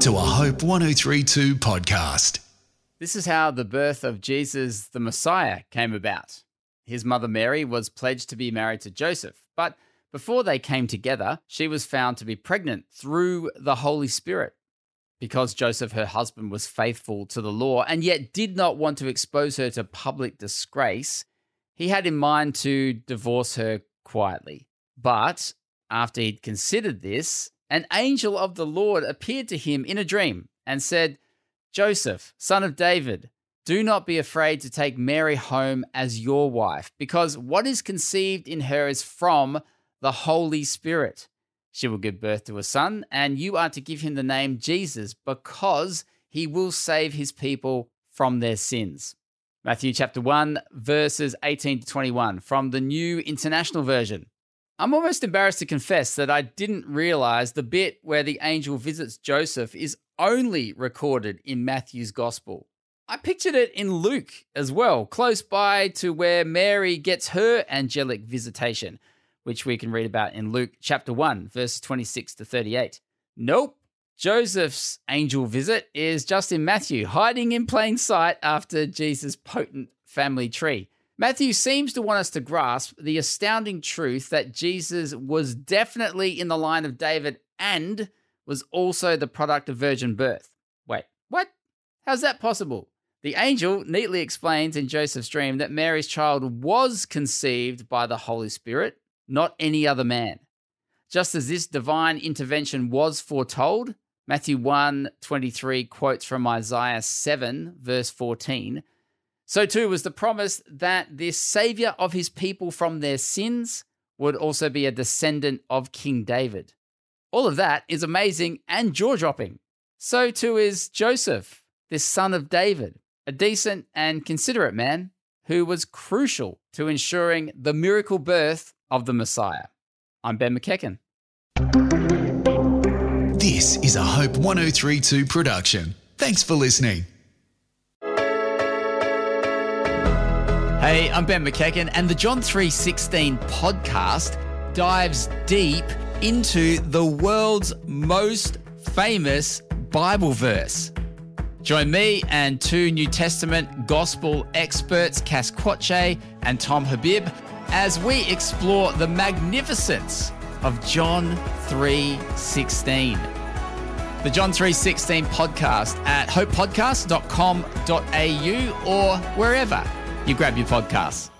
to a Hope 1032 podcast. This is how the birth of Jesus the Messiah came about. His mother Mary was pledged to be married to Joseph, but before they came together, she was found to be pregnant through the Holy Spirit. Because Joseph, her husband, was faithful to the law and yet did not want to expose her to public disgrace, he had in mind to divorce her quietly. But after he'd considered this, an angel of the Lord appeared to him in a dream and said, Joseph, son of David, do not be afraid to take Mary home as your wife, because what is conceived in her is from the Holy Spirit. She will give birth to a son, and you are to give him the name Jesus, because he will save his people from their sins. Matthew chapter 1, verses 18 to 21 from the New International Version. I'm almost embarrassed to confess that I didn't realize the bit where the angel visits Joseph is only recorded in Matthew's gospel. I pictured it in Luke as well, close by to where Mary gets her angelic visitation, which we can read about in Luke chapter 1, verse 26 to 38. Nope. Joseph's angel visit is just in Matthew, hiding in plain sight after Jesus' potent family tree. Matthew seems to want us to grasp the astounding truth that Jesus was definitely in the line of David and was also the product of virgin birth. Wait, what? How's that possible? The angel neatly explains in Joseph's dream that Mary's child was conceived by the Holy Spirit, not any other man. Just as this divine intervention was foretold, Matthew 1 23 quotes from Isaiah 7, verse 14 so too was the promise that this savior of his people from their sins would also be a descendant of King David. All of that is amazing and jaw dropping. So too is Joseph, this son of David, a decent and considerate man who was crucial to ensuring the miracle birth of the Messiah. I'm Ben McEachen. This is a Hope 1032 production. Thanks for listening. Hey, I'm Ben McEachen, and the John 316 podcast dives deep into the world's most famous Bible verse. Join me and two New Testament gospel experts, Cass Quache and Tom Habib, as we explore the magnificence of John 3:16. The John 3:16 podcast at hopepodcast.com.au or wherever you grab your podcasts.